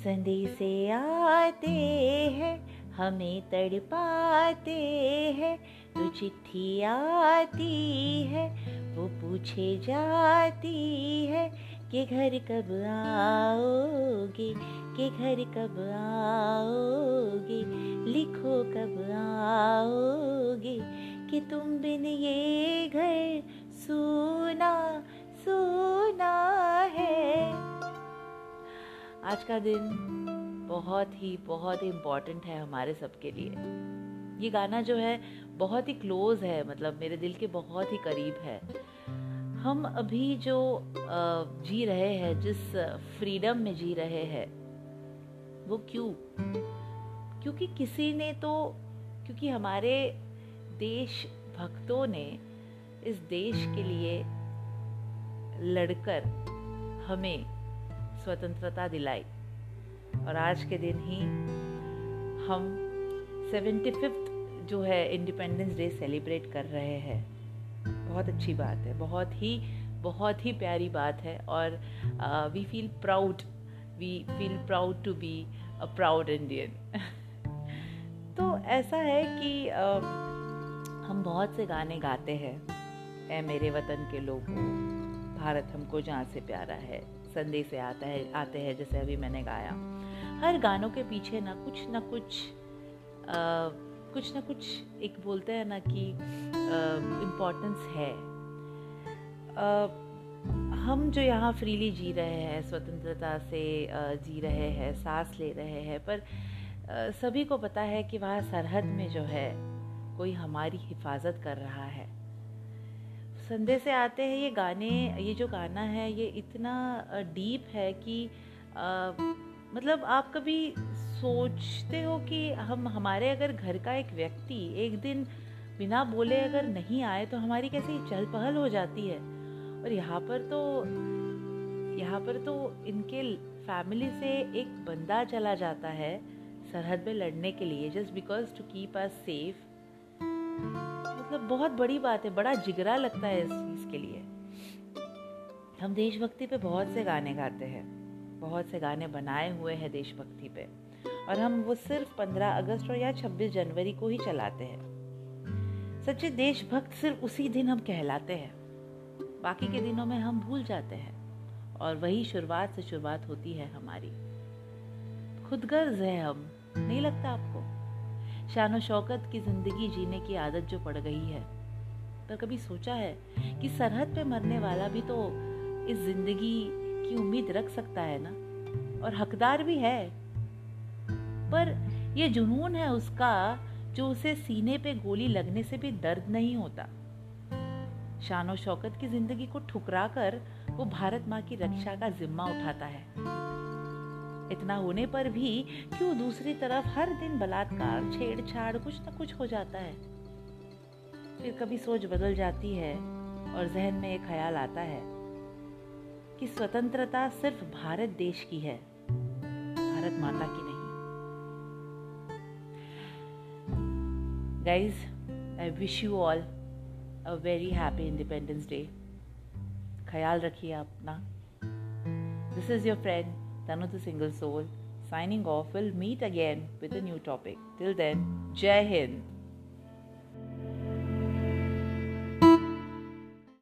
संदेशे आते हैं, हमें तड़पाते हैं तो चिट्ठी आती है, वो पूछे जाती है कि घर कब आओगे, कि घर कब आओगे, लिखो कब आओगे, कि तुम बिन ये घर सुना आज का दिन बहुत ही बहुत ही इंपॉर्टेंट है हमारे सबके लिए। ये गाना जो है, बहुत ही क्लोज है मतलब मेरे दिल के बहुत ही करीब है। हम अभी जो जी रहे हैं, जिस फ्रीडम में जी रहे हैं, वो क्यों? क्योंकि किसी ने तो क्योंकि हमारे देश भक्तों ने इस देश के लिए लड़कर हमें स्वतंत्रता दिलाई। और आज के दिन ही हम सेवेंटी फिफ्थ जो है इंडिपेंडेंस डे सेलिब्रेट कर रहे हैं। बहुत अच्छी बात है बहुत ही बहुत ही प्यारी बात है। और we feel proud we feel proud to be a proud Indian तो ऐसा है कि uh, हम बहुत से गाने गाते हैं ए मेरे वतन के लोगों भारत हमको जहाँ से प्यारा है। संदेश आता है आते हैं जैसे अभी मैंने गाया। हर गानों के पीछे ना कुछ ना कुछ आ, कुछ ना कुछ एक बोलते हैं ना कि इम्पोर्टेंस है। आ, हम जो यहाँ फ्रीली जी रहे हैं स्वतंत्रता से जी रहे हैं सांस ले रहे हैं पर सभी को पता है कि वहाँ सरहद में जो है कोई हमारी हिफाजत कर रहा है। संदे से आते हैं ये गाने ये जो गाना है ये इतना डीप है कि आ, मतलब आप कभी सोचते हो कि हम हमारे अगर घर का एक व्यक्ति एक दिन बिना बोले अगर नहीं आए तो हमारी कैसी चहल पहल हो जाती है? और यहाँ पर तो यहाँ पर तो इनके फैमिली से एक बंदा चला जाता है सरहद में लड़ने के लिए just because to keep us safe मतलब बहुत बड़ी बात है, बड़ा जिगरा लगता है इस चीज़ के लिए। हम देशभक्ति पे बहुत से गाने गाते हैं, बहुत से गाने बनाए हुए हैं देशभक्ति पे, और हम वो सिर्फ़ 15 अगस्त और या 26 जनवरी को ही चलाते हैं। सच्चे देशभक्त सिर्फ़ उसी दिन हम कहलाते हैं, बाकी के दिनों में हम भूल जाते हैं, और वही शुरुआत से शुरुआत होती है हमारी। खुदगर्ज है हम, नहीं लगता आपको? शान शौकत की ज़िंदगी जीने की आदत जो पड़ गई है। पर कभी सोचा है कि सरहद पे मरने वाला भी तो इस ज़िंदगी की उम्मीद रख सकता है ना? और हकदार भी है। पर यह जुनून है उसका जो उसे सीने पे गोली लगने से भी दर्द नहीं होता। शान शौकत की ज़िंदगी को ठुकरा कर वो भारत माँ की रक्षा का जिम्मा उठाता है। इतना होने पर भी क्यों दूसरी तरफ़ हर दिन बलात्कार, छेड़छाड़, कुछ ना कुछ हो जाता है? फिर कभी सोच बदल जाती है और जहन में एक ख्याल आता है कि स्वतंत्रता सिर्फ़ भारत देश की है, भारत माता की नहीं। Guys I wish you all a very happy Independence Day ख्याल रखिए अपना। This is your friend Tanu Single Soul. Signing off, we'll meet again with a new topic. Till then, Jai Hind.